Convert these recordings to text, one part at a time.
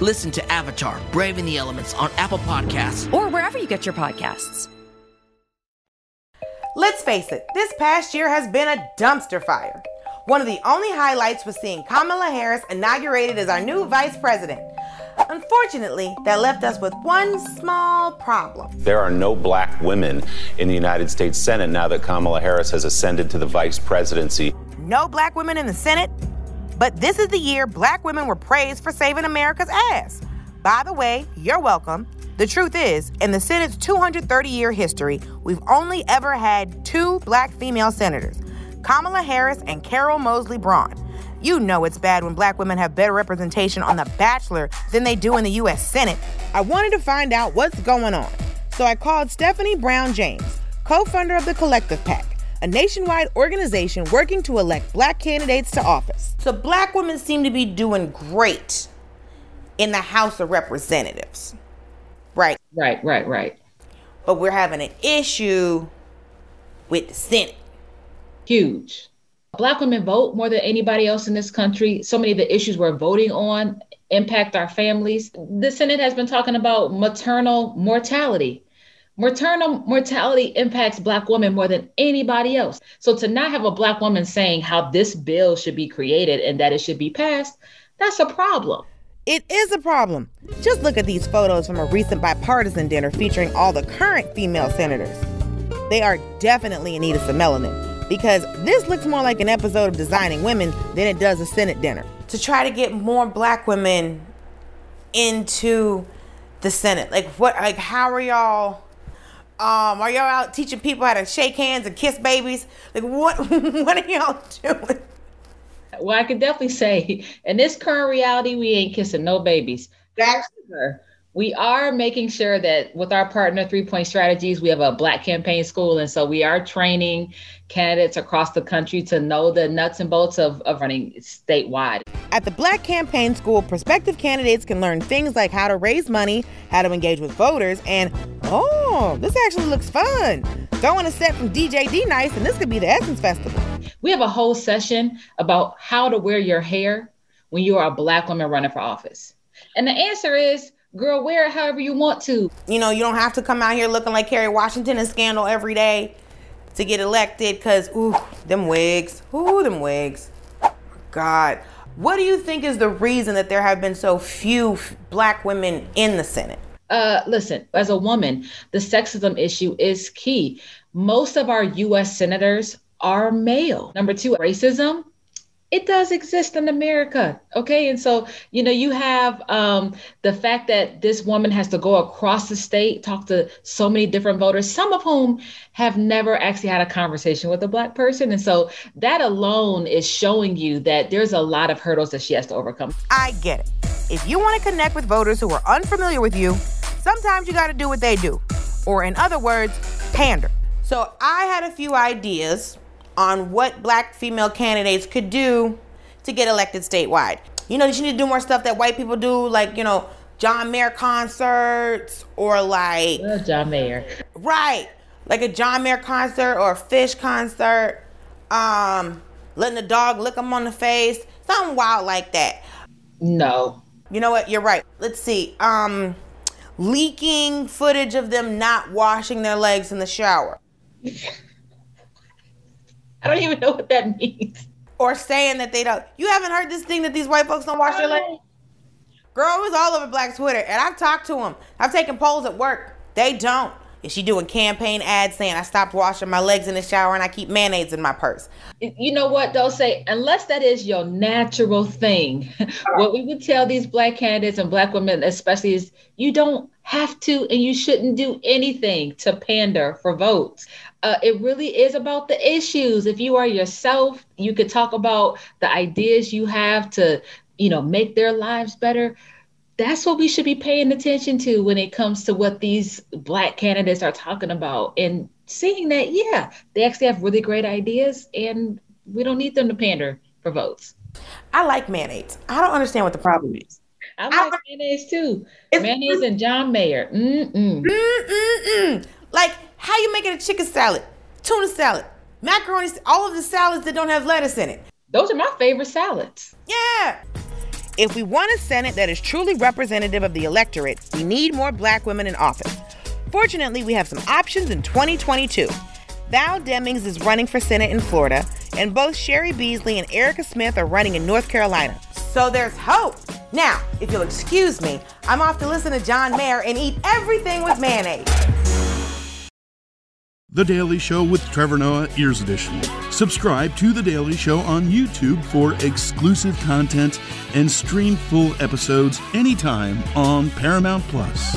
Listen to Avatar Braving the Elements on Apple Podcasts. or wherever you get your podcasts. Let's face it, this past year has been a dumpster fire. One of the only highlights was seeing Kamala Harris inaugurated as our new vice president. Unfortunately, that left us with one small problem. There are no black women in the United States Senate now that Kamala Harris has ascended to the vice presidency. No black women in the Senate, but this is the year black women were praised for saving America's ass. By the way, you're welcome. The truth is, in the Senate's 230 year history, we've only ever had two black female senators Kamala Harris and Carol Moseley Braun. You know it's bad when black women have better representation on The Bachelor than they do in the U.S. Senate. I wanted to find out what's going on, so I called Stefanie Brown James, co founder of the Collective PAC, a nationwide organization working to elect black candidates to office. So, black women seem to be doing great in the House of Representatives. Right. Right, right, right. But we're having an issue with the Senate. Huge. Black women vote more than anybody else in this country. So many of the issues we're voting on impact our families. The Senate has been talking about maternal mortality. Maternal mortality impacts Black women more than anybody else. So to not have a Black woman saying how this bill should be created and that it should be passed, that's a problem. It is a problem. Just look at these photos from a recent bipartisan dinner featuring all the current female senators. They are definitely in need of some melanin because this looks more like an episode of Designing Women than it does a Senate dinner. To try to get more black women into the Senate. Like what like how are y'all um are y'all out teaching people how to shake hands and kiss babies? Like what what are y'all doing? Well, I could definitely say in this current reality, we ain't kissing no babies. That's we are making sure that with our partner three point strategies we have a black campaign school and so we are training candidates across the country to know the nuts and bolts of, of running statewide At the Black Campaign School, prospective candidates can learn things like how to raise money, how to engage with voters, and oh, this actually looks fun. Go on a set from DJ D-Nice, and this could be the Essence Festival. we have a whole session about how to wear your hair when you are a black woman running for office and the answer is girl wear it however you want to You know, you don't have to come out here looking like Kerry Washington and Scandal every day to get elected, because, ooh, them wigs. Ooh, them wigs. God. What do you think is the reason that there have been so few black women in the Senate? uh, listen, as a woman, the sexism issue is key. Most of our US senators are male. Number two, racism. It does exist in America. Okay. And so, you know, you have um, the fact that this woman has to go across the state, talk to so many different voters, some of whom have never actually had a conversation with a Black person. And so that alone is showing you that there's a lot of hurdles that she has to overcome. I get it. If you want to connect with voters who are unfamiliar with you, sometimes you got to do what they do. Or, in other words, pander. So, I had a few ideas on what black female candidates could do to get elected statewide. You know, you need to do more stuff that white people do, like, you know, John Mayer concerts or like John Mayer. right, like a John Mayer concert or a Phish concert. Um, letting the dog lick them on the face, something wild like that. No. You know what? You're right. Let's see. Um, leaking footage of them not washing their legs in the shower. I don't even know what that means. Or saying that they don't. You haven't heard this thing that these white folks don't wash their legs? Girl, it was all over Black Twitter, and I've talked to them. I've taken polls at work. They don't. Is she doing campaign ads saying I stopped washing my legs in the shower and I keep mayonnaise in my purse? You know what? They'll say, unless that is your natural thing, what we would tell these black candidates and black women, especially, is you don't have to and you shouldn't do anything to pander for votes. Uh, it really is about the issues. If you are yourself, you could talk about the ideas you have to, you know, make their lives better that's what we should be paying attention to when it comes to what these black candidates are talking about and seeing that yeah they actually have really great ideas and we don't need them to pander for votes I like mayonnaise. I don't understand what the problem is. i like mayonnaise too mayonnaise and john mayer Mm-mm. Mm-mm-mm. Like, how you making a chicken salad, tuna salad, macaroni, all of the salads that don't have lettuce in it? those are my favorite salads Yeah. If we want a Senate that is truly representative of the electorate, we need more black women in office. Fortunately, we have some options in 2022. Val Demings is running for Senate in Florida, and both Cheri Beasley and Erica Smith are running in North Carolina. So there's hope. Now, if you'll excuse me, I'm off to listen to John Mayer and eat everything with mayonnaise. The Daily Show with Trevor Noah, Ears Edition. Subscribe to The Daily Show on YouTube for exclusive content and stream full episodes anytime on Paramount Plus.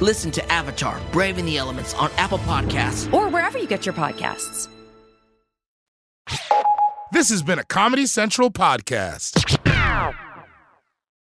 Listen to Avatar Braving the Elements on Apple Podcasts. or wherever you get your podcasts. This has been a Comedy Central podcast.